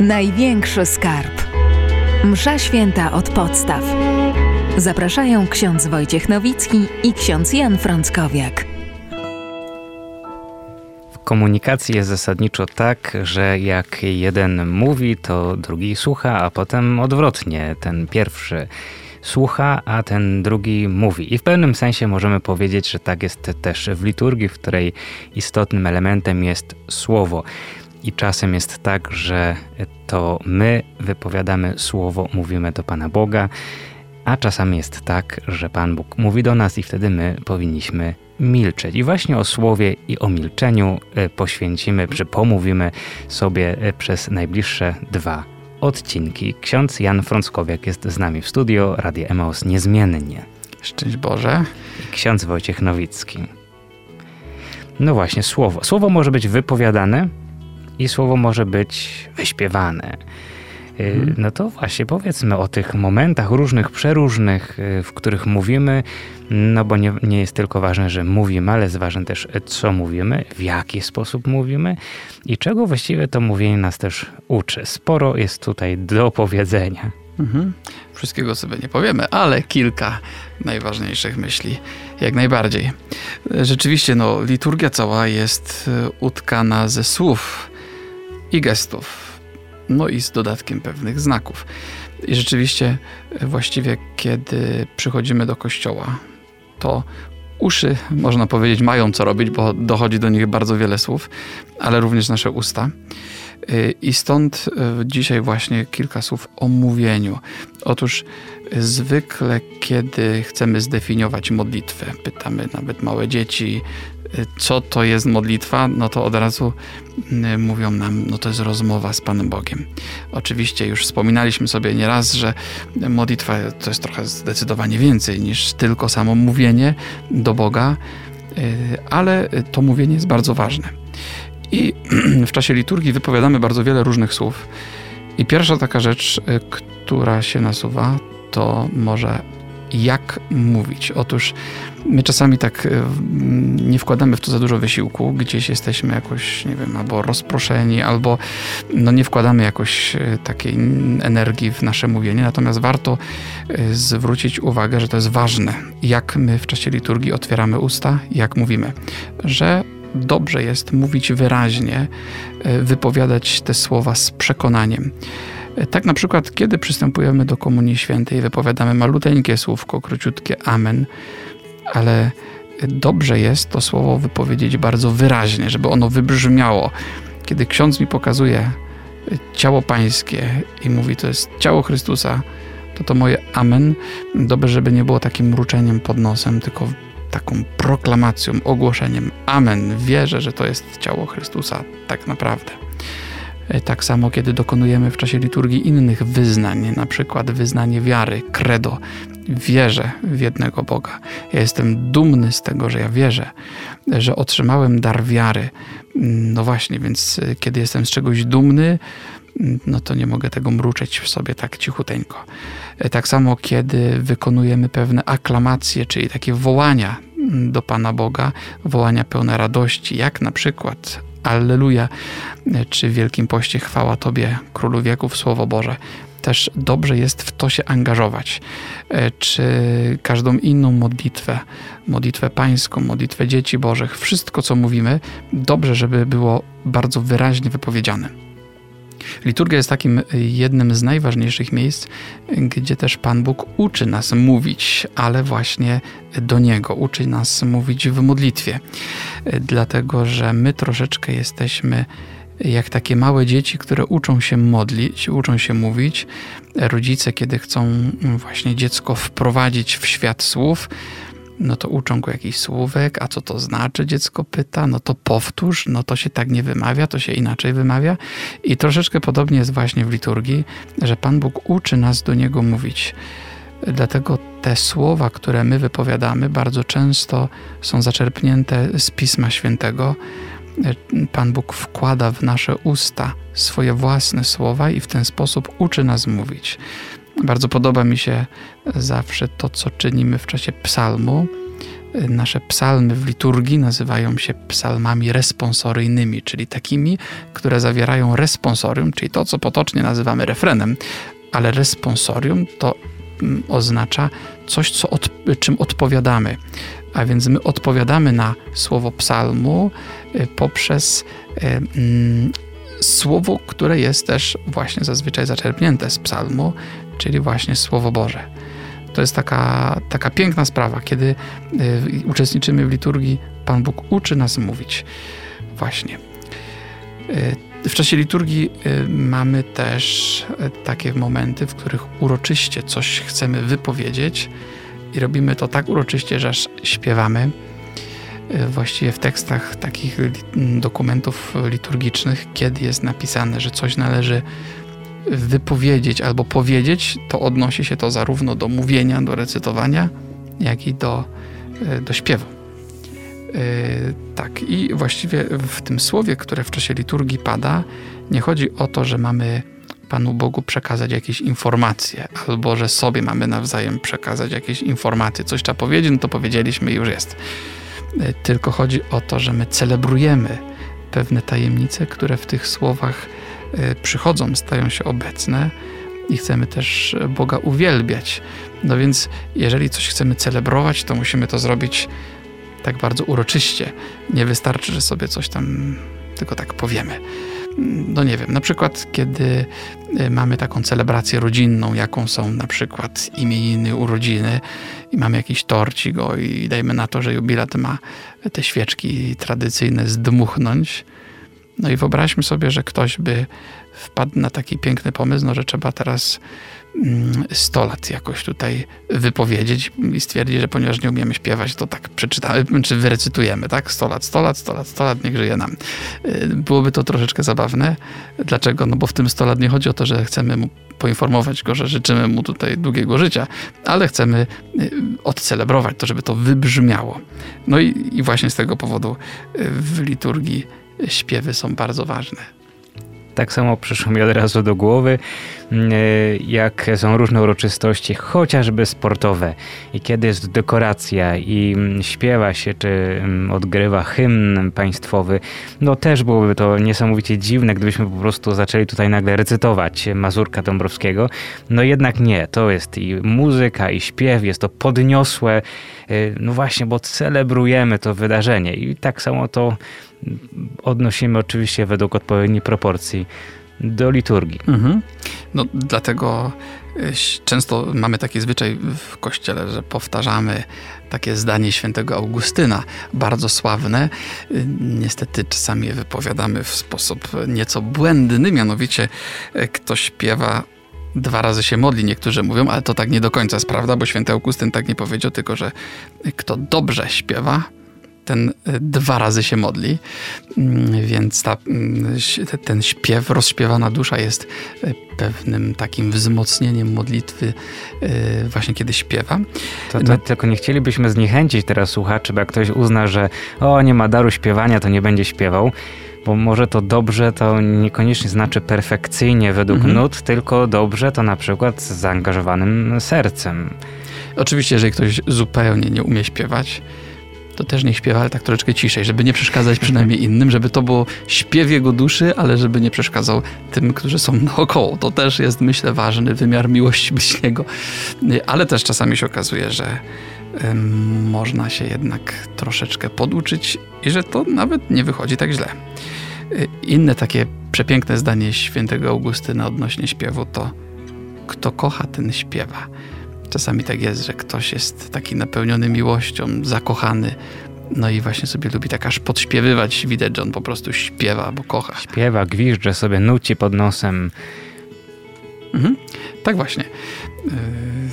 Największy skarb. Msza święta od podstaw. Zapraszają ksiądz Wojciech Nowicki i ksiądz Jan Frąckowiak. W komunikacji jest zasadniczo tak, że jak jeden mówi, to drugi słucha, a potem odwrotnie. Ten pierwszy słucha, a ten drugi mówi. I w pewnym sensie możemy powiedzieć, że tak jest też w liturgii, w której istotnym elementem jest słowo. I czasem jest tak, że to my wypowiadamy słowo, mówimy do Pana Boga, a czasami jest tak, że Pan Bóg mówi do nas i wtedy my powinniśmy milczeć. I właśnie o słowie i o milczeniu e, poświęcimy, czy pomówimy sobie e, przez najbliższe dwa odcinki. Ksiądz Jan Frąckowiak jest z nami w studio, Radio Emaus niezmiennie. Szczęść Boże. Ksiądz Wojciech Nowicki. No właśnie, słowo. Słowo może być wypowiadane, i słowo może być wyśpiewane. Y, mhm. No to właśnie powiedzmy o tych momentach różnych, przeróżnych, y, w których mówimy, no bo nie, nie jest tylko ważne, że mówimy, ale jest ważne też, co mówimy, w jaki sposób mówimy i czego właściwie to mówienie nas też uczy. Sporo jest tutaj do powiedzenia. Mhm. Wszystkiego sobie nie powiemy, ale kilka najważniejszych myśli jak najbardziej. Rzeczywiście, no, liturgia cała jest y, utkana ze słów i gestów, no i z dodatkiem pewnych znaków. I rzeczywiście, e, właściwie, kiedy przychodzimy do kościoła, to uszy, można powiedzieć, mają co robić, bo dochodzi do nich bardzo wiele słów, ale również nasze usta. E, I stąd e, dzisiaj właśnie kilka słów o mówieniu. Otóż zwykle, kiedy chcemy zdefiniować modlitwę, pytamy nawet małe dzieci, co to jest modlitwa, no to od razu mm, mówią nam, no to jest rozmowa z Panem Bogiem. Oczywiście już wspominaliśmy sobie nieraz, że modlitwa to jest trochę zdecydowanie więcej niż tylko samo mówienie do Boga, y, ale to mówienie jest bardzo ważne. I w czasie liturgii wypowiadamy bardzo wiele różnych słów. I pierwsza taka rzecz, y, która się nasuwa, to może jak mówić. Otóż my czasami tak e, nie wkładamy w to za dużo wysiłku, gdzieś jesteśmy jakoś, nie wiem, albo rozproszeni, albo no nie wkładamy jakoś e, takiej energii w nasze mówienie. Natomiast warto e, zwrócić uwagę, że to jest ważne, jak my w czasie liturgii otwieramy usta, jak mówimy, że dobrze jest mówić wyraźnie, wypowiadać te słowa z przekonaniem. Tak na przykład, kiedy przystępujemy do Komunii Świętej, wypowiadamy maluteńkie słówko, króciutkie amen, ale dobrze jest to słowo wypowiedzieć bardzo wyraźnie, żeby ono wybrzmiało. Kiedy ksiądz mi pokazuje ciało pańskie i mówi, to jest ciało Chrystusa, to to moje amen, dobrze, żeby nie było takim mruczeniem pod nosem, tylko taką proklamacją, ogłoszeniem. Amen, wierzę, że to jest ciało Chrystusa, tak naprawdę. E, tak samo, kiedy dokonujemy w czasie liturgii innych wyznań, na przykład wyznanie wiary, credo, wierzę w jednego Boga. Ja jestem dumny z tego, że ja wierzę, że otrzymałem dar wiary. Mm, no właśnie, więc e, kiedy jestem z czegoś dumny, mm, no to nie mogę tego mruczeć w sobie tak cichuteńko. E, tak samo, kiedy wykonujemy pewne aklamacje, czyli takie wołania mm, do Pana Boga, wołania pełne radości, jak na przykład Alleluja, czy w Wielkim Poście chwała Tobie, Królu Wieków, Słowo Boże. Też dobrze jest w to się angażować. E, czy każdą inną modlitwę, modlitwę pańską, modlitwę dzieci Bożych, wszystko co mówimy, dobrze, żeby było bardzo wyraźnie wypowiedziane. Liturgia jest takim jednym z najważniejszych miejsc, gdzie też Pan Bóg uczy nas mówić, ale właśnie do Niego, uczy nas mówić w modlitwie, dlatego że my troszeczkę jesteśmy jak takie małe dzieci, które uczą się modlić, uczą się mówić. Rodzice, kiedy chcą właśnie dziecko wprowadzić w świat słów, no to uczą go jakiś słówek, a co to znaczy, dziecko pyta, no to powtórz, no to się tak nie wymawia, to się inaczej wymawia. I troszeczkę podobnie jest właśnie w liturgii, że Pan Bóg uczy nas do Niego mówić. Dlatego te słowa, które my wypowiadamy, bardzo często są zaczerpnięte z Pisma Świętego. Pan Bóg wkłada w nasze usta swoje własne słowa i w ten sposób uczy nas mówić. Bardzo podoba mi się zawsze to, co czynimy w czasie psalmu, nasze psalmy w liturgii nazywają się psalmami responsoryjnymi, czyli takimi, które zawierają responsorium, czyli to, co potocznie nazywamy refrenem, ale responsorium to mm, oznacza coś, co od, czym odpowiadamy. A więc my odpowiadamy na słowo psalmu y, poprzez y, mm, słowo, które jest też właśnie zazwyczaj zaczerpnięte z psalmu, czyli właśnie Słowo Boże. To jest taka, taka piękna sprawa, kiedy y, uczestniczymy w liturgii, Pan Bóg uczy nas mówić. Właśnie. Y, w czasie liturgii y, mamy też takie momenty, w których uroczyście coś chcemy wypowiedzieć i robimy to tak uroczyście, że aż śpiewamy. Właściwie w tekstach takich dokumentów liturgicznych, kiedy jest napisane, że coś należy wypowiedzieć albo powiedzieć, to odnosi się to zarówno do mówienia, do recytowania, jak i do, e, do śpiewu. Yy, tak, i właściwie w tym słowie, które w czasie liturgii pada, nie chodzi o to, że mamy Panu Bogu przekazać jakieś informacje, albo że sobie mamy nawzajem przekazać jakieś informacje. Coś trzeba powiedzieć, no to powiedzieliśmy i już jest. Yy, tylko chodzi o to, że my celebrujemy pewne tajemnice, które w tych słowach Y, przychodzą, stają się obecne i chcemy też Boga uwielbiać. No więc, jeżeli coś chcemy celebrować, to musimy to zrobić tak bardzo uroczyście. Nie wystarczy, że sobie coś tam tylko tak powiemy. No nie wiem, na przykład kiedy y, mamy taką celebrację rodzinną, jaką są na przykład imieniny, urodziny i mamy jakiś torcik go i dajmy na to, że jubilat ma te świeczki tradycyjne zdmuchnąć, no i wyobraźmy sobie, że ktoś by wpadł na taki piękny pomysł, no, że trzeba teraz 100 mm, lat jakoś tutaj wypowiedzieć i stwierdzi, że ponieważ nie umiemy śpiewać, to tak przeczytamy, czy wyrecytujemy, tak? 100 lat, 100 lat, 100 lat, 100 lat, niech żyje nam. Y, byłoby to troszeczkę zabawne. Dlaczego? No bo w tym 100 lat nie chodzi o to, że chcemy mu poinformować go, że życzymy mu tutaj długiego życia, ale chcemy y, odcelebrować to, żeby to wybrzmiało. No i, i właśnie z tego powodu y, w liturgii śpiewy są bardzo ważne. Tak samo przyszło mi od razu do głowy, jak są różne uroczystości, chociażby sportowe. I kiedy jest dekoracja i mm, śpiewa się, czy mm, odgrywa hymn państwowy, no też byłoby to niesamowicie dziwne, gdybyśmy po prostu zaczęli tutaj nagle recytować Mazurka Dąbrowskiego. No jednak nie, to jest i muzyka, i śpiew, jest to podniosłe, y, no właśnie, bo celebrujemy to wydarzenie. I tak samo to odnosimy oczywiście według odpowiedniej proporcji do liturgii. Mhm. No, dlatego e, często mamy taki zwyczaj w kościele, że powtarzamy takie zdanie świętego Augustyna, bardzo sławne. E, niestety czasami je wypowiadamy w sposób nieco błędny, mianowicie e, kto śpiewa dwa razy się modli, niektórzy mówią, ale to tak nie do końca jest prawda, bo święty Augustyn tak nie powiedział, tylko że kto dobrze śpiewa, ten e, dwa razy się modli, mm, więc ta, mm, ten śpiew, rozśpiewana dusza jest e, pewnym takim wzmocnieniem modlitwy e, właśnie kiedy śpiewa. To, to tylko nie chcielibyśmy zniechęcić teraz słuchaczy, bo jak ktoś uzna, że o, nie ma daru śpiewania, to nie będzie śpiewał, bo może to dobrze to niekoniecznie znaczy perfekcyjnie według mhm. nut, tylko dobrze to na przykład z zaangażowanym sercem. Oczywiście, jeżeli ktoś zupełnie nie umie śpiewać, to też niech śpiewa, ale tak troszeczkę ciszej, żeby nie przeszkadzać przynajmniej innym, żeby to było śpiew jego duszy, ale żeby nie przeszkadzał tym, którzy są naokoło. To też jest, myślę, ważny wymiar miłości bliźniego. Ale też czasami się okazuje, że można się jednak troszeczkę poduczyć i że to nawet nie wychodzi tak źle. Inne takie przepiękne zdanie świętego Augustyna odnośnie śpiewu to kto kocha, ten śpiewa. Czasami tak jest, że ktoś jest taki napełniony miłością, zakochany, no i właśnie sobie lubi tak aż podśpiewywać. Widać, że on po prostu śpiewa, bo kocha. Śpiewa, gwizdże sobie, nuci pod nosem. Mhm. Tak właśnie.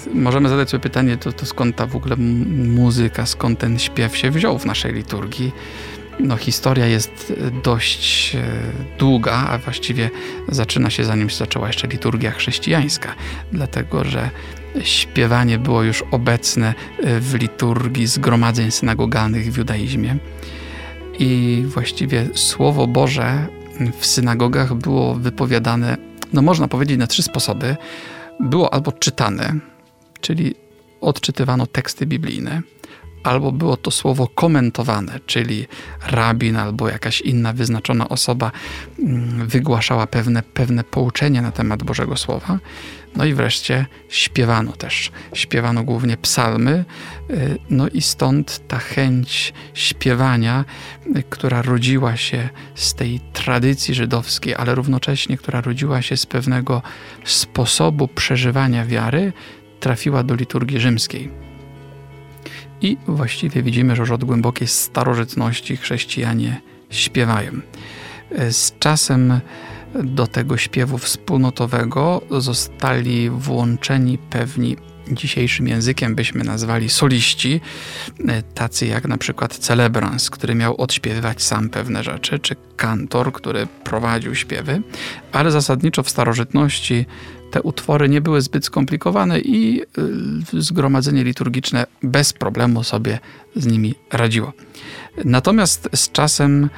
Yy, możemy zadać sobie pytanie, to, to skąd ta w ogóle muzyka, skąd ten śpiew się wziął w naszej liturgii. No, historia jest dość e, długa, a właściwie zaczyna się zanim zaczęła jeszcze liturgia chrześcijańska, dlatego że śpiewanie było już obecne e, w liturgii zgromadzeń synagogalnych w judaizmie. I właściwie Słowo Boże w synagogach było wypowiadane, no można powiedzieć, na trzy sposoby. Było albo czytane, czyli odczytywano teksty biblijne, albo było to słowo komentowane, czyli rabin albo jakaś inna wyznaczona osoba mm, wygłaszała pewne, pewne pouczenie na temat Bożego Słowa. No i wreszcie śpiewano też. Śpiewano głównie psalmy, y, no i stąd ta chęć śpiewania, y, która rodziła się z tej tradycji żydowskiej, ale równocześnie, która rodziła się z pewnego sposobu przeżywania wiary, trafiła do liturgii rzymskiej. I właściwie widzimy, że już od głębokiej starożytności chrześcijanie śpiewają. Z czasem do tego śpiewu wspólnotowego zostali włączeni pewni dzisiejszym językiem byśmy nazwali soliści, tacy jak na przykład celebrans, który miał odśpiewywać sam pewne rzeczy, czy kantor, który prowadził śpiewy, ale zasadniczo w starożytności te utwory nie były zbyt skomplikowane i y, zgromadzenie liturgiczne bez problemu sobie z nimi radziło. Natomiast z czasem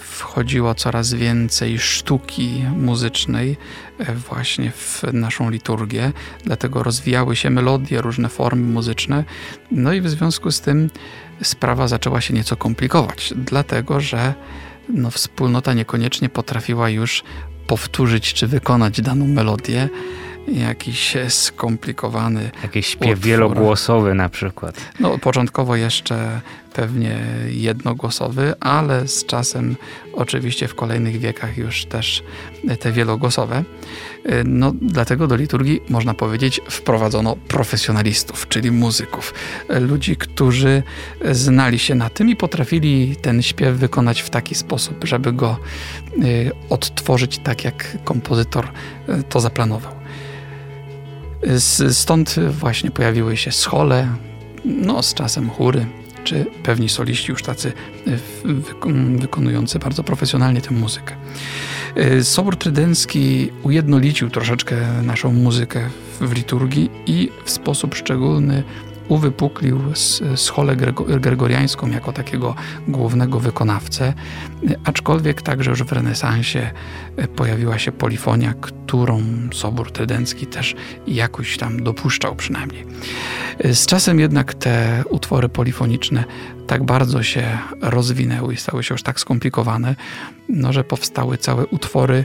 wchodziło coraz więcej sztuki muzycznej y, właśnie w naszą liturgię, dlatego rozwijały się melodie, różne formy muzyczne, no i w związku z tym sprawa zaczęła się nieco komplikować, dlatego że no, wspólnota niekoniecznie potrafiła już powtórzyć czy wykonać daną melodię. Jakiś skomplikowany. Jakiś śpiew utwór. wielogłosowy na przykład. No, początkowo jeszcze pewnie jednogłosowy, ale z czasem, oczywiście w kolejnych wiekach już też te wielogłosowe. No, dlatego do liturgii, można powiedzieć, wprowadzono profesjonalistów, czyli muzyków. Ludzi, którzy znali się na tym i potrafili ten śpiew wykonać w taki sposób, żeby go odtworzyć tak, jak kompozytor to zaplanował. Stąd właśnie pojawiły się schole, no z czasem chóry, czy pewni soliści już tacy wykonujący bardzo profesjonalnie tę muzykę. Y, Sobór Trydencki ujednolicił troszeczkę naszą muzykę w liturgii i w sposób szczególny uwypuklił scholę gregoriańską jako takiego głównego wykonawcę, aczkolwiek także już w renesansie e, pojawiła się polifonia, którą Sobór Trydencki też jakoś tam dopuszczał przynajmniej. E, z czasem jednak te utwory polifoniczne tak bardzo się rozwinęły i stały się już tak skomplikowane, no, że powstały całe utwory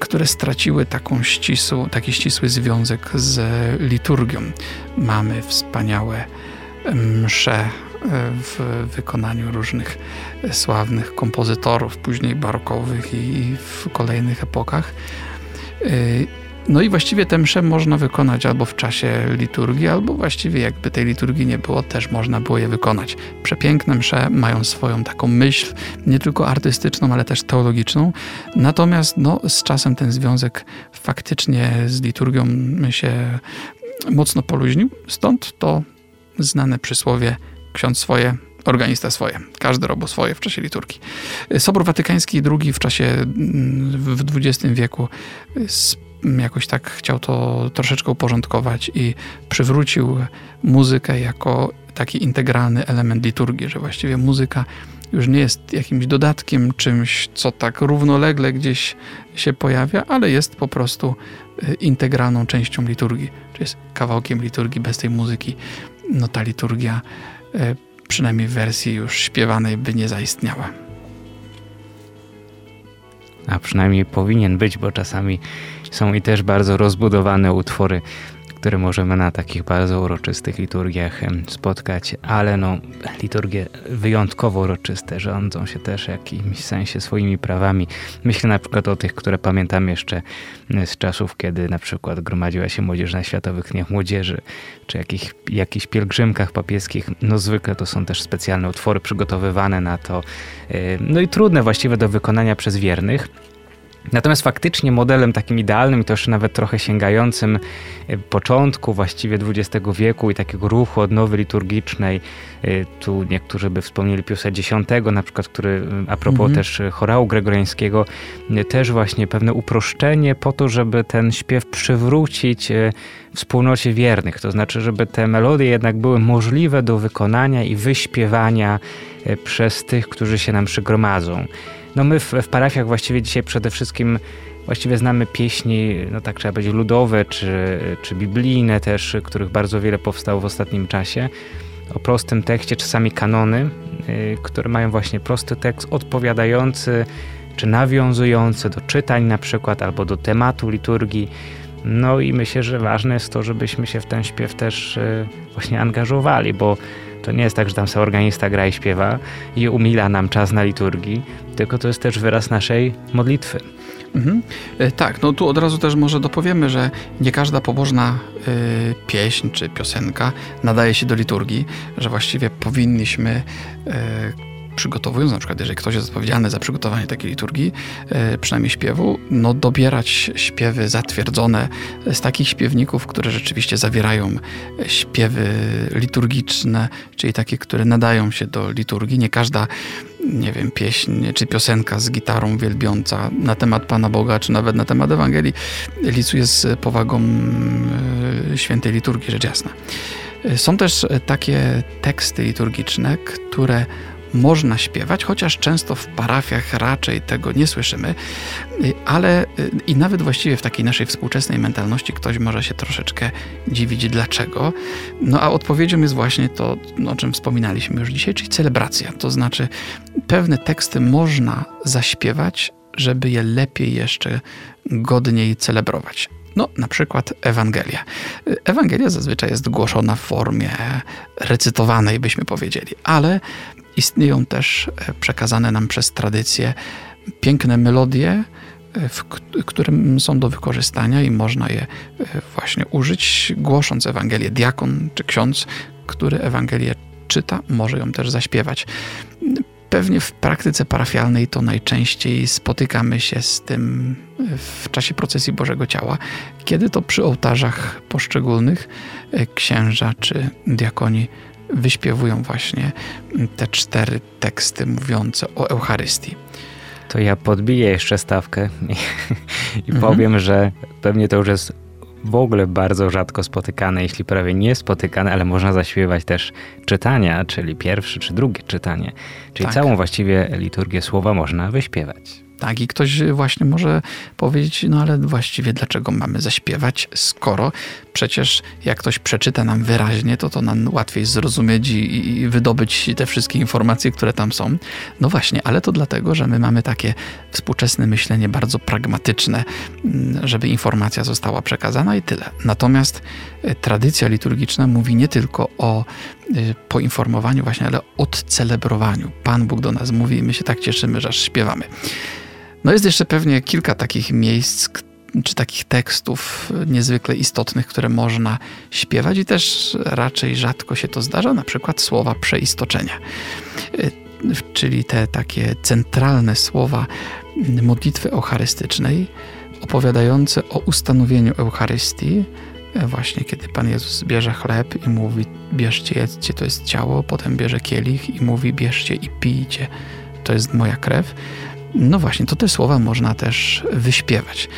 które straciły taką ścisł, taki ścisły związek z liturgią. Mamy wspaniałe msze e, w wykonaniu różnych sławnych kompozytorów, później barokowych i w kolejnych epokach. No i właściwie tę mszę można wykonać albo w czasie liturgii, albo właściwie jakby tej liturgii nie było, też można było je wykonać. Przepiękne msze mają swoją taką myśl, nie tylko artystyczną, ale też teologiczną. Natomiast no, z czasem ten związek faktycznie z liturgią się mocno poluźnił. Stąd to znane przysłowie ksiądz swoje, organista swoje. Każdy robił swoje w czasie liturgii. Sobór Watykański II w czasie w XX wieku jakoś tak chciał to troszeczkę uporządkować i przywrócił muzykę jako taki integralny element liturgii, że właściwie muzyka już nie jest jakimś dodatkiem, czymś, co tak równolegle gdzieś się pojawia, ale jest po prostu y, integralną częścią liturgii, czy jest kawałkiem liturgii bez tej muzyki. No ta liturgia, y, przynajmniej w wersji już śpiewanej, by nie zaistniała a przynajmniej powinien być, bo czasami są i też bardzo rozbudowane utwory które możemy na takich bardzo uroczystych liturgiach spotkać, ale no, liturgie wyjątkowo uroczyste rządzą się też w jakimś sensie swoimi prawami. Myślę na przykład o tych, które pamiętam jeszcze z czasów, kiedy na przykład gromadziła się młodzież na Światowych Dniach Młodzieży, czy jakich, jakichś pielgrzymkach papieskich. No zwykle to są też specjalne utwory przygotowywane na to, no i trudne właściwie do wykonania przez wiernych. Natomiast faktycznie modelem takim idealnym, i to jeszcze nawet trochę sięgającym e, początku właściwie XX wieku i takiego ruchu odnowy liturgicznej, e, tu niektórzy by wspomnieli Piusa X, na przykład, który a propos mhm. też chorału gregoriańskiego, e, też właśnie pewne uproszczenie po to, żeby ten śpiew przywrócić wspólnocie wiernych, to znaczy, żeby te melodie jednak były możliwe do wykonania i wyśpiewania przez tych, którzy się nam przygromadzą. No my w, w parafiach właściwie dzisiaj przede wszystkim właściwie znamy pieśni, no tak trzeba powiedzieć, ludowe czy, czy biblijne też, których bardzo wiele powstało w ostatnim czasie. o prostym tekście, czasami kanony, które mają właśnie prosty tekst odpowiadający czy nawiązujący do czytań na przykład albo do tematu liturgii. No i myślę, że ważne jest to, żebyśmy się w ten śpiew też właśnie angażowali, bo to nie jest tak, że tam sobie organista gra i śpiewa i umila nam czas na liturgii, tylko to jest też wyraz naszej modlitwy. Mhm. E, tak, no tu od razu też może dopowiemy, że nie każda pobożna y, pieśń czy piosenka nadaje się do liturgii, że właściwie powinniśmy y, przygotowując, na przykład jeżeli ktoś jest odpowiedzialny za przygotowanie takiej liturgii, e, przynajmniej śpiewu, no dobierać śpiewy zatwierdzone z takich śpiewników, które rzeczywiście zawierają śpiewy liturgiczne, czyli takie, które nadają się do liturgii. Nie każda nie wiem, pieśń czy piosenka z gitarą wielbiąca na temat Pana Boga, czy nawet na temat Ewangelii, licuje z powagą e, świętej liturgii, rzecz jasna. E, są też takie teksty liturgiczne, które można śpiewać, chociaż często w parafiach raczej tego nie słyszymy, ale i nawet właściwie w takiej naszej współczesnej mentalności ktoś może się troszeczkę dziwić dlaczego. No a odpowiedzią jest właśnie to, o czym wspominaliśmy już dzisiaj, czyli celebracja. To znaczy pewne teksty można zaśpiewać, żeby je lepiej jeszcze godniej celebrować. No, na przykład Ewangelia. Ewangelia zazwyczaj jest głoszona w formie recytowanej, byśmy powiedzieli, ale Istnieją też e, przekazane nam przez tradycję piękne melodie, e, w, które są do wykorzystania i można je e, właśnie użyć, głosząc Ewangelię. Diakon czy ksiądz, który Ewangelię czyta, może ją też zaśpiewać. Pewnie w praktyce parafialnej to najczęściej spotykamy się z tym w czasie procesji Bożego Ciała, kiedy to przy ołtarzach poszczególnych księża czy diakoni wyśpiewują właśnie te cztery teksty mówiące o Eucharystii. To ja podbiję jeszcze stawkę i, mhm. powiem, że pewnie to już jest w ogóle bardzo rzadko spotykane, jeśli prawie nie spotykane, ale można zaśpiewać też czytania, czyli pierwsze czy drugie czytanie. Czyli tak. całą właściwie liturgię słowa można wyśpiewać. Tak, i ktoś właśnie może powiedzieć, no ale właściwie dlaczego mamy zaśpiewać, skoro przecież jak ktoś przeczyta nam wyraźnie, to to nam łatwiej zrozumieć i, i wydobyć te wszystkie informacje, które tam są. No właśnie, ale to dlatego, że my mamy takie współczesne myślenie bardzo pragmatyczne, mm, żeby informacja została przekazana i tyle. Natomiast e, tradycja liturgiczna mówi nie tylko o e, poinformowaniu właśnie, ale odcelebrowaniu. Pan Bóg do nas mówi i my się tak cieszymy, że aż śpiewamy. No jest jeszcze pewnie kilka takich miejsc, czy takich tekstów niezwykle istotnych, które można śpiewać i też raczej rzadko się to zdarza, na przykład słowa przeistoczenia. Y, czyli te takie centralne słowa modlitwy eucharystycznej, opowiadające o ustanowieniu Eucharystii, właśnie kiedy Pan Jezus bierze chleb i mówi bierzcie, jedzcie, to jest ciało, potem bierze kielich i mówi bierzcie i pijcie, to jest moja krew. No właśnie, to te słowa można też wyśpiewać.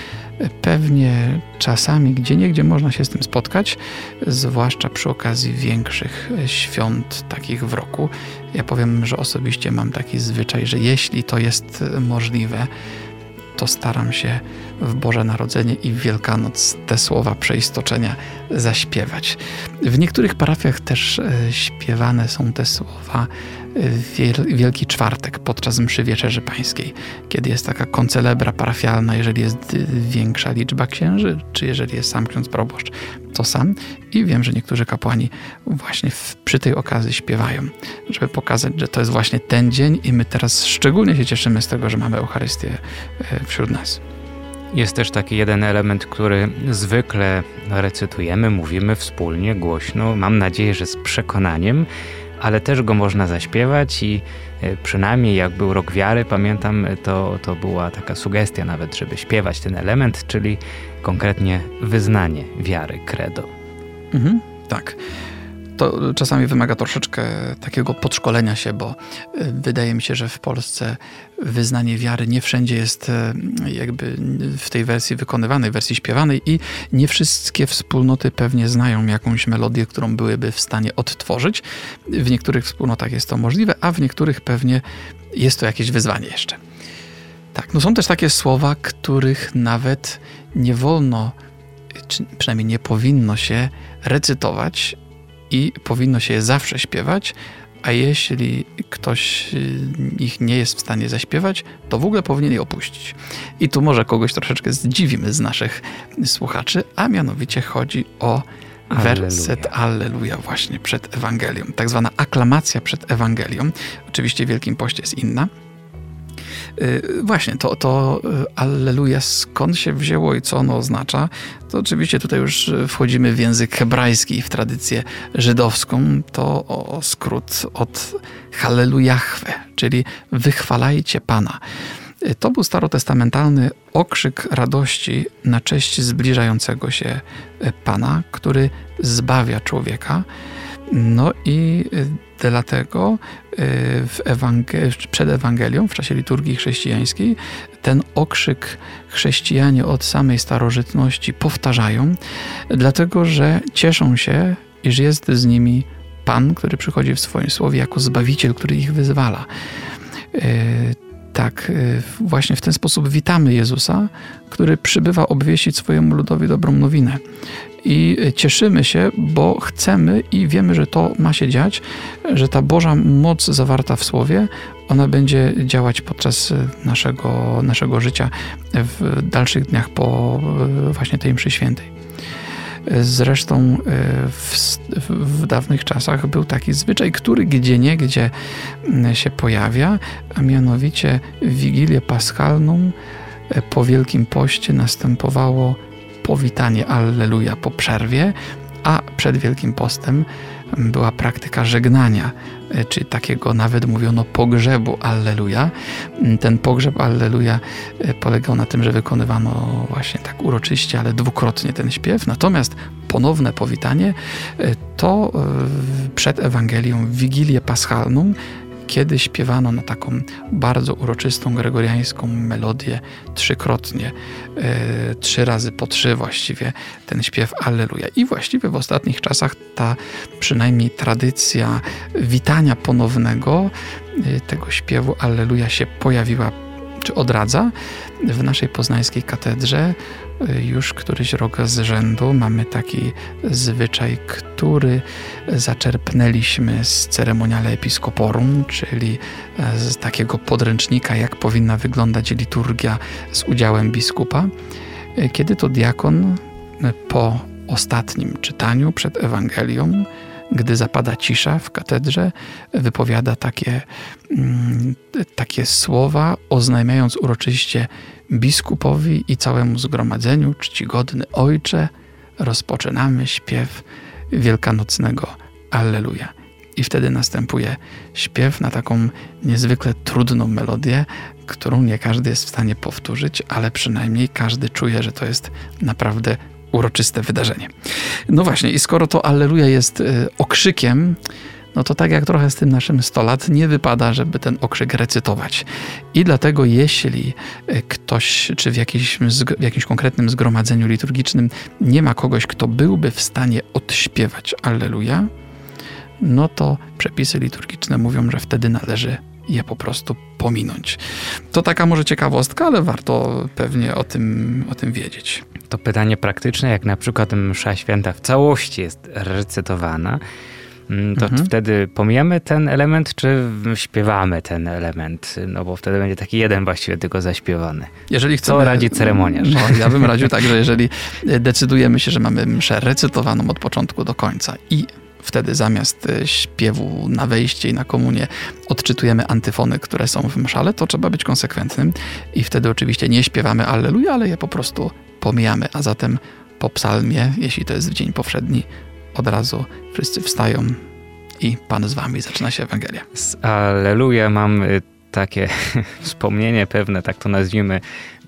Pewnie czasami, gdzie niegdzie można się z tym spotkać, zwłaszcza przy okazji większych świąt takich w roku. Ja powiem, że osobiście mam taki zwyczaj, że jeśli to jest możliwe, to staram się w Boże Narodzenie i w Wielkanoc te słowa przeistoczenia zaśpiewać. W niektórych parafiach też e, śpiewane są te słowa Wielki Czwartek podczas mszy Wieczerzy Pańskiej, kiedy jest taka koncelebra parafialna, jeżeli jest większa liczba księży, czy jeżeli jest sam ksiądz proboszcz, to sam. I wiem, że niektórzy kapłani właśnie w, przy tej okazji śpiewają, żeby pokazać, że to jest właśnie ten dzień i my teraz szczególnie się cieszymy z tego, że mamy Eucharystię e, wśród nas. Jest też taki jeden element, który zwykle recytujemy, mówimy wspólnie, głośno, mam nadzieję, że z przekonaniem, ale też go można zaśpiewać i e, przynajmniej jak był rok wiary, pamiętam, to, to była taka sugestia nawet, żeby śpiewać ten element, czyli konkretnie wyznanie wiary, credo. Mhm, tak to czasami wymaga troszeczkę takiego podszkolenia się, bo e, wydaje mi się, że w Polsce wyznanie wiary nie wszędzie jest e, jakby w tej wersji wykonywanej, wersji śpiewanej i nie wszystkie wspólnoty pewnie znają jakąś melodię, którą byłyby w stanie odtworzyć. W niektórych wspólnotach jest to możliwe, a w niektórych pewnie jest to jakieś wyzwanie jeszcze. Tak, no są też takie słowa, których nawet nie wolno, czy przynajmniej nie powinno się recytować i powinno się je zawsze śpiewać, a jeśli ktoś y, ich nie jest w stanie zaśpiewać, to w ogóle powinien je opuścić. I tu może kogoś troszeczkę zdziwimy z naszych słuchaczy, a mianowicie chodzi o werset Alleluja właśnie przed Ewangelią. Tak zwana aklamacja przed Ewangelią. Oczywiście w Wielkim Poście jest inna. Y, właśnie, to, to y, Alleluja, skąd się wzięło i co ono oznacza? To oczywiście tutaj już wchodzimy w język hebrajski, w tradycję żydowską. To o skrót od Hallelujahwe, czyli wychwalajcie Pana. Y, to był starotestamentalny okrzyk radości na cześć zbliżającego się Pana, który zbawia człowieka. No i Dlatego y, w Ewangel- przed Ewangelią, w czasie liturgii chrześcijańskiej, ten okrzyk chrześcijanie od samej starożytności powtarzają, dlatego że cieszą się, iż jest z nimi Pan, który przychodzi w swoim słowie jako Zbawiciel, który ich wyzwala. Y, tak, y, właśnie w ten sposób witamy Jezusa, który przybywa obwieścić swojemu ludowi dobrą nowinę i cieszymy się, bo chcemy i wiemy, że to ma się dziać, że ta Boża moc zawarta w Słowie, ona będzie działać podczas naszego, naszego życia w dalszych dniach po właśnie tej mszy świętej. Zresztą e, w, w, dawnych czasach był taki zwyczaj, który gdzie nie gdzie się pojawia, a mianowicie Wigilię Paschalną e, po Wielkim Poście następowało powitanie Alleluja po przerwie, a przed Wielkim Postem była praktyka żegnania, e, czy takiego nawet mówiono pogrzebu Alleluja. Ten pogrzeb Alleluja e, polegał na tym, że wykonywano właśnie tak uroczyście, ale dwukrotnie ten śpiew. Natomiast ponowne powitanie e, to przed Ewangelią Wigilię Paschalną kiedy śpiewano na taką bardzo uroczystą gregoriańską melodię trzykrotnie, e, trzy razy po trzy właściwie ten śpiew Alleluja. I właściwie w ostatnich czasach ta przynajmniej tradycja witania ponownego e, tego śpiewu Alleluja się pojawiła czy odradza. W naszej poznańskiej katedrze już któryś rok z rzędu mamy taki zwyczaj, który zaczerpnęliśmy z ceremoniale episkoporum, czyli z takiego podręcznika, jak powinna wyglądać liturgia z udziałem biskupa, kiedy to diakon po ostatnim czytaniu przed Ewangelią gdy zapada cisza w katedrze, wypowiada takie, mm, takie słowa, oznajmiając uroczyście biskupowi i całemu zgromadzeniu, czcigodny Ojcze, rozpoczynamy śpiew wielkanocnego Alleluja. I wtedy następuje śpiew na taką niezwykle trudną melodię, którą nie każdy jest w stanie powtórzyć, ale przynajmniej każdy czuje, że to jest naprawdę uroczyste wydarzenie. No właśnie, i skoro to Alleluja jest y, okrzykiem, no to tak jak trochę z tym naszym 100 lat, nie wypada, żeby ten okrzyk recytować. I dlatego jeśli y, ktoś, czy w jakimś, w jakimś konkretnym zgromadzeniu liturgicznym nie ma kogoś, kto byłby w stanie odśpiewać Alleluja, no to przepisy liturgiczne mówią, że wtedy należy je po prostu pominąć. To taka może ciekawostka, ale warto pewnie o tym, o tym wiedzieć. To pytanie praktyczne, jak na przykład msza święta w całości jest recytowana, mm, to mhm. wtedy pomijamy ten element, czy śpiewamy ten element? No bo wtedy będzie taki jeden właściwie tylko zaśpiewany. Jeżeli chcemy, Co radzi ceremoniarz? No, ja bym radził tak, że jeżeli decydujemy się, że mamy mszę recytowaną od początku do końca i Wtedy zamiast e, śpiewu na wejście i na komunię odczytujemy antyfony, które są w mszale, to trzeba być konsekwentnym i wtedy oczywiście nie śpiewamy Alleluja, ale je po prostu pomijamy, a zatem po psalmie, jeśli to jest w dzień powszedni, od razu wszyscy wstają i Pan z wami zaczyna się Ewangelia. Z Alleluja mam y, takie wspomnienie pewne, tak to nazwijmy,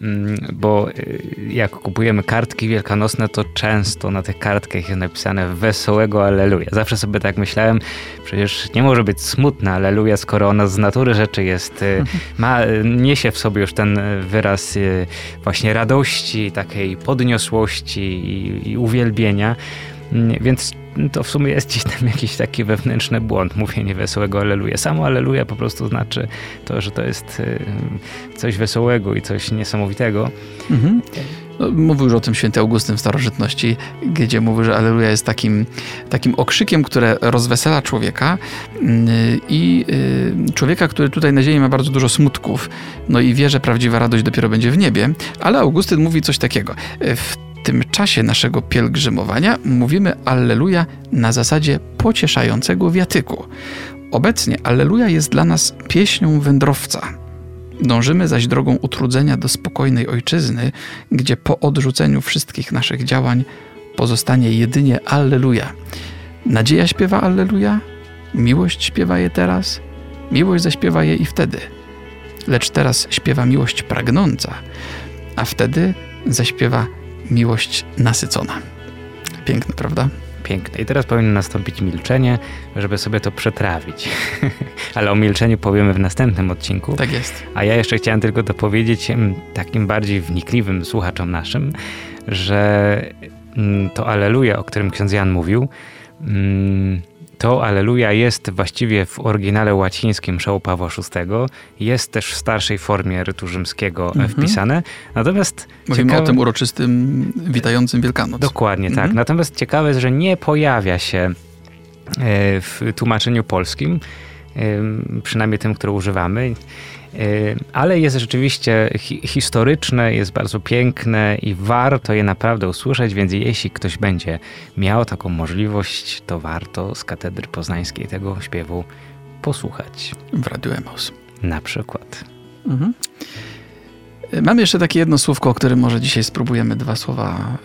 mm, bo y, jak kupujemy kartki wielkanocne, to często na tych kartkach jest napisane wesołego Alleluja. Zawsze sobie tak myślałem, przecież nie może być smutna Alleluja, skoro ona z natury rzeczy jest, y, ma, niesie w sobie już ten wyraz y, właśnie radości, takiej podniosłości i, i uwielbienia. Mm, więc to w sumie jest gdzieś tam jakiś taki wewnętrzny błąd, mówienie wesołego aleluja. Samo aleluja po prostu znaczy to, że to jest y, coś wesołego i coś niesamowitego. Mhm. No, mówił już o tym święty Augustyn w starożytności, gdzie mówił, że Alleluja jest takim, takim okrzykiem, które rozwesela człowieka mm, i y, człowieka, który tutaj na ziemi ma bardzo dużo smutków, no i wie, że prawdziwa radość dopiero będzie w niebie, ale Augustyn mówi coś takiego. W tym czasie naszego pielgrzymowania mówimy Alleluja na zasadzie pocieszającego wiatyku. Obecnie Alleluja jest dla nas pieśnią wędrowca. Dążymy zaś drogą utrudzenia do spokojnej ojczyzny, gdzie po odrzuceniu wszystkich naszych działań pozostanie jedynie Alleluja. Nadzieja śpiewa Alleluja, miłość śpiewa je teraz, miłość zaśpiewa je i wtedy. Lecz teraz śpiewa miłość pragnąca, a wtedy zaśpiewa miłość nasycona. Piękne, prawda? Piękne. I teraz powinno nastąpić milczenie, żeby sobie to przetrawić. Ale o milczeniu powiemy w następnym odcinku. Tak jest. A ja jeszcze chciałem tylko dopowiedzieć takim bardziej wnikliwym słuchaczom naszym, że mm, to Aleluja, o którym ksiądz Jan mówił, mm, to Aleluja jest właściwie w oryginale łacińskim szału Pawła VI, jest też w starszej formie rytu rzymskiego mhm. wpisane. Natomiast Mówimy ciekawe... o tym uroczystym, witającym Wielkanoc. Dokładnie, tak. mhm. tak. Natomiast ciekawe jest, że nie pojawia się e, w tłumaczeniu polskim, przynajmniej tym, które używamy. Y, ale jest rzeczywiście hi historyczne, jest bardzo piękne i warto je naprawdę usłyszeć, więc jeśli ktoś będzie miał taką możliwość, to warto z katedry poznańskiej tego śpiewu posłuchać. W Radiu Emos. Na przykład. Mhm. Y, Mamy jeszcze takie jedno słówko, o którym może dzisiaj spróbujemy dwa słowa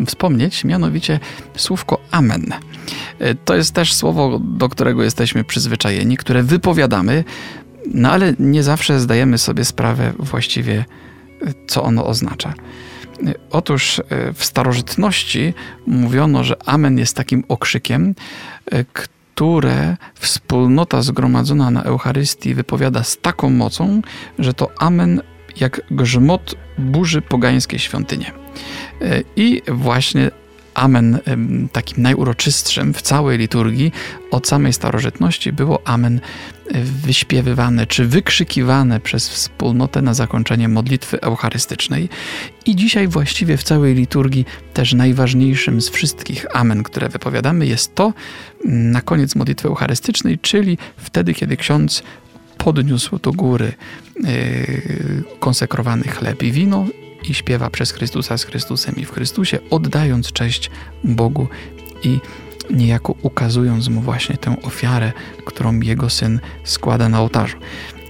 y, wspomnieć, mianowicie słówko amen. To jest też słowo, do którego jesteśmy przyzwyczajeni, które wypowiadamy, no ale nie zawsze zdajemy sobie sprawę właściwie, co ono oznacza. Otóż e, w starożytności mówiono, że Amen jest takim okrzykiem, e, które wspólnota zgromadzona na Eucharystii wypowiada z taką mocą, że to Amen jak grzmot burzy pogańskie świątynie. E, I właśnie amen takim najuroczystszym w całej liturgii od samej starożytności było amen wyśpiewywane czy wykrzykiwane przez wspólnotę na zakończenie modlitwy eucharystycznej. I dzisiaj właściwie w całej liturgii też najważniejszym z wszystkich amen, które wypowiadamy jest to na koniec modlitwy eucharystycznej, czyli wtedy, kiedy ksiądz podniósł do góry yy, konsekrowany chleb i wino i śpiewa przez Chrystusa z Chrystusem i w Chrystusie, oddając cześć Bogu i niejako ukazując mu właśnie tę ofiarę, którą jego syn składa na ołtarzu.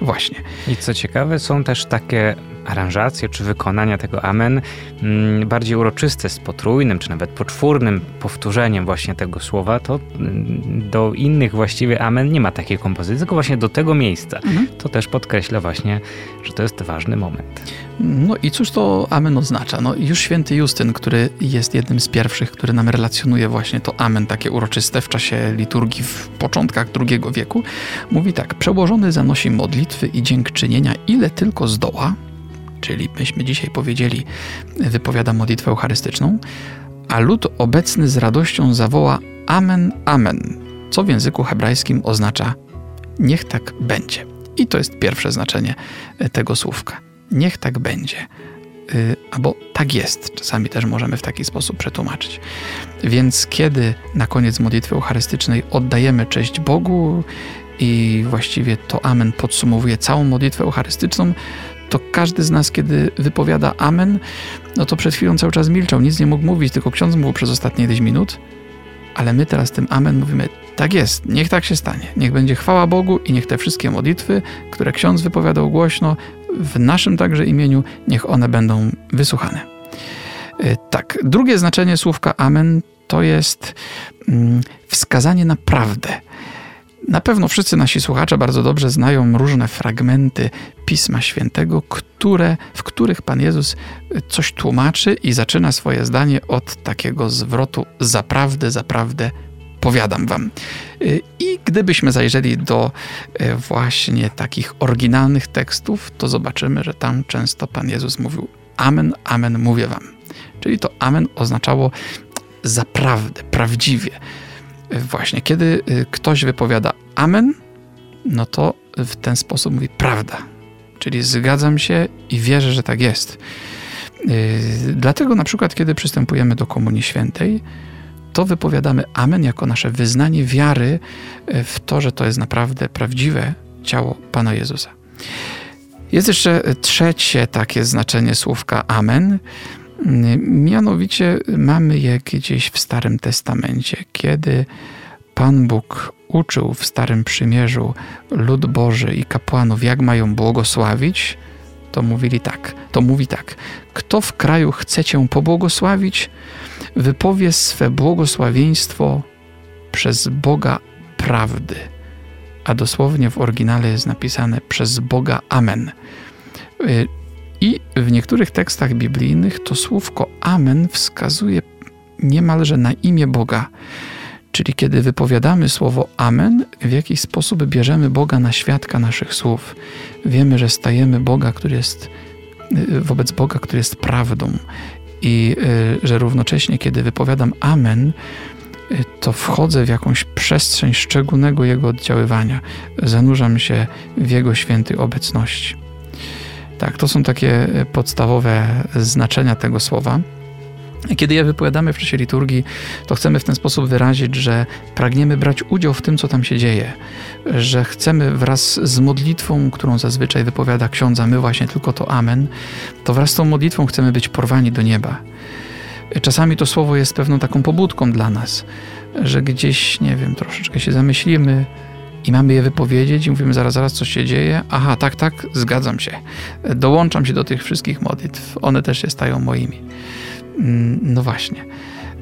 Właśnie. I co ciekawe, są też takie aranżacje czy wykonania tego amen mm, bardziej uroczyste z potrójnym czy nawet poczwórnym powtórzeniem właśnie tego słowa, to mm, do innych właściwie amen nie ma takiej kompozycji, tylko właśnie do tego miejsca. Mhm. To też podkreśla właśnie, że to jest ważny moment. No i cóż to amen oznacza? No już święty Justyn, który jest jednym z pierwszych, który nam relacjonuje właśnie to amen takie uroczyste w czasie liturgii w początkach II wieku, mówi tak, przełożony zanosi modlitwy i dziękczynienia ile tylko zdoła, czyli myśmy dzisiaj powiedzieli, wypowiada modlitwę eucharystyczną, a lud obecny z radością zawoła Amen, Amen, co w języku hebrajskim oznacza niech tak będzie. I to jest pierwsze znaczenie tego słówka. Niech tak będzie. Y, albo tak jest. Czasami też możemy w taki sposób przetłumaczyć. Więc kiedy na koniec modlitwy eucharystycznej oddajemy cześć Bogu i właściwie to Amen podsumowuje całą modlitwę eucharystyczną, to każdy z nas, kiedy wypowiada Amen, no to przed chwilą cały czas milczał, nic nie mógł mówić, tylko ksiądz mówił przez ostatnie 10 minut, ale my teraz tym Amen mówimy, tak jest, niech tak się stanie. Niech będzie chwała Bogu i niech te wszystkie modlitwy, które ksiądz wypowiadał głośno, w naszym także imieniu, niech one będą wysłuchane. E, tak, drugie znaczenie słówka Amen to jest mm, wskazanie na prawdę. Na pewno wszyscy nasi słuchacze bardzo dobrze znają różne fragmenty Pisma Świętego, które, w których Pan Jezus coś tłumaczy i zaczyna swoje zdanie od takiego zwrotu zaprawdę, zaprawdę powiadam wam. I gdybyśmy zajrzeli do e, właśnie takich oryginalnych tekstów, to zobaczymy, że tam często Pan Jezus mówił Amen, Amen, mówię wam. Czyli to Amen oznaczało zaprawdę, prawdziwie. Właśnie, kiedy y, ktoś wypowiada Amen, no to w ten sposób mówi prawda. Czyli zgadzam się i wierzę, że tak jest. Dlatego na przykład, kiedy przystępujemy do Komunii Świętej, to wypowiadamy Amen jako nasze wyznanie wiary w to, że to jest naprawdę prawdziwe ciało Pana Jezusa. Jest jeszcze trzecie takie znaczenie słówka Amen. Mianowicie mamy je gdzieś w Starym Testamencie, kiedy Pan Bóg uczył w Starym Przymierzu lud Boży i kapłanów, jak mają błogosławić, to mówili tak, to mówi tak: Kto w kraju chce cię pobłogosławić, wypowie swe błogosławieństwo przez Boga prawdy. A dosłownie w oryginale jest napisane przez Boga Amen. I w niektórych tekstach biblijnych to słówko Amen wskazuje niemalże na imię Boga. Czyli kiedy wypowiadamy słowo Amen, w jakiś sposób bierzemy Boga na świadka naszych słów. Wiemy, że stajemy Boga, który jest y, wobec Boga, który jest prawdą. I y, że równocześnie, kiedy wypowiadam Amen, y, to wchodzę w jakąś przestrzeń szczególnego Jego oddziaływania. Zanurzam się w Jego świętej obecności. Tak, to są takie podstawowe znaczenia tego słowa. Kiedy je wypowiadamy w czasie liturgii, to chcemy w ten sposób wyrazić, że pragniemy brać udział w tym, co tam się dzieje, że chcemy wraz z modlitwą, którą zazwyczaj wypowiada ksiądz, a my właśnie tylko to Amen, to wraz z tą modlitwą chcemy być porwani do nieba. Czasami to słowo jest pewną taką pobudką dla nas, że gdzieś, nie wiem, troszeczkę się zamyślimy, i mamy je wypowiedzieć i mówimy zaraz, zaraz coś się dzieje. Aha, tak, tak, zgadzam się. Dołączam się do tych wszystkich modlitw. One też się stają moimi. Mm, no właśnie.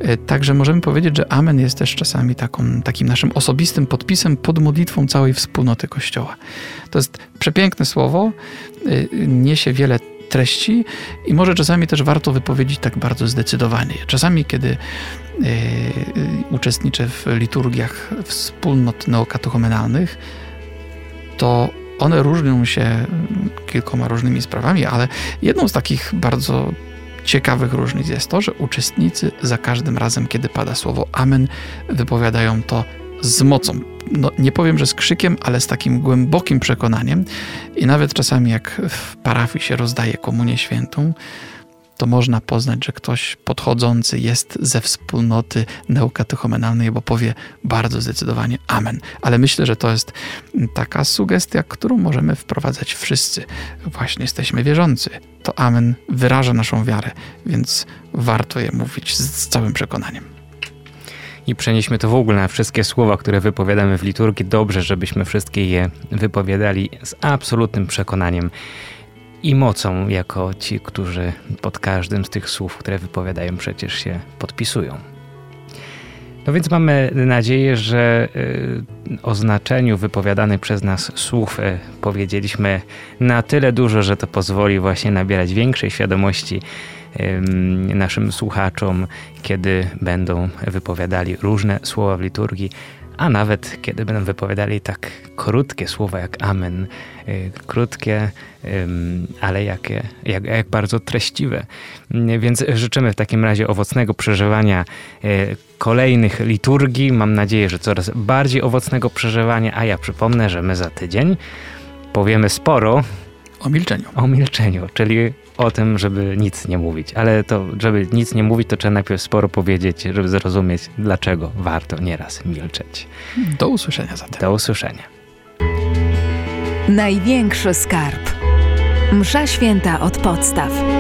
E, także możemy powiedzieć, że Amen jest też czasami taką, takim naszym osobistym podpisem pod modlitwą całej wspólnoty Kościoła. To jest przepiękne słowo, e, niesie wiele treści i może czasami też warto wypowiedzieć tak bardzo zdecydowanie. Czasami, kiedy y, uczestniczę w liturgiach wspólnot neokatechumenalnych, to one różnią się kilkoma różnymi sprawami, ale jedną z takich bardzo ciekawych różnic jest to, że uczestnicy za każdym razem, kiedy pada słowo Amen, wypowiadają to z mocą. No, nie powiem, że z krzykiem, ale z takim głębokim przekonaniem. I nawet czasami, jak w parafii się rozdaje komunię świętą, to można poznać, że ktoś podchodzący jest ze wspólnoty neukatechumenalnej, bo powie bardzo zdecydowanie Amen. Ale myślę, że to jest taka sugestia, którą możemy wprowadzać wszyscy. Właśnie jesteśmy wierzący. To Amen wyraża naszą wiarę, więc warto je mówić z całym przekonaniem. I przenieśmy to w ogóle na wszystkie słowa, które wypowiadamy w liturgii. Dobrze, żebyśmy wszystkie je wypowiadali z absolutnym przekonaniem i mocą, jako ci, którzy pod każdym z tych słów, które wypowiadają, przecież się podpisują. No więc mamy nadzieję, że y, o znaczeniu wypowiadanych przez nas słów y, powiedzieliśmy na tyle dużo, że to pozwoli właśnie nabierać większej świadomości naszym słuchaczom, kiedy będą wypowiadali różne słowa w liturgii, a nawet kiedy będą wypowiadali tak krótkie słowa jak Amen, y, krótkie, ale jakie, jak, jak bardzo treściwe. Więc życzymy w takim razie owocnego przeżywania y, kolejnych liturgii. Mam nadzieję, że coraz bardziej owocnego przeżywania, a ja przypomnę, że my za tydzień powiemy sporo o milczeniu. O milczeniu, czyli o tym, żeby nic nie mówić. Ale to, żeby nic nie mówić, to trzeba najpierw sporo powiedzieć, żeby zrozumieć, dlaczego warto nieraz milczeć. Do usłyszenia zatem. Do usłyszenia. Największy skarb. Msza święta od podstaw.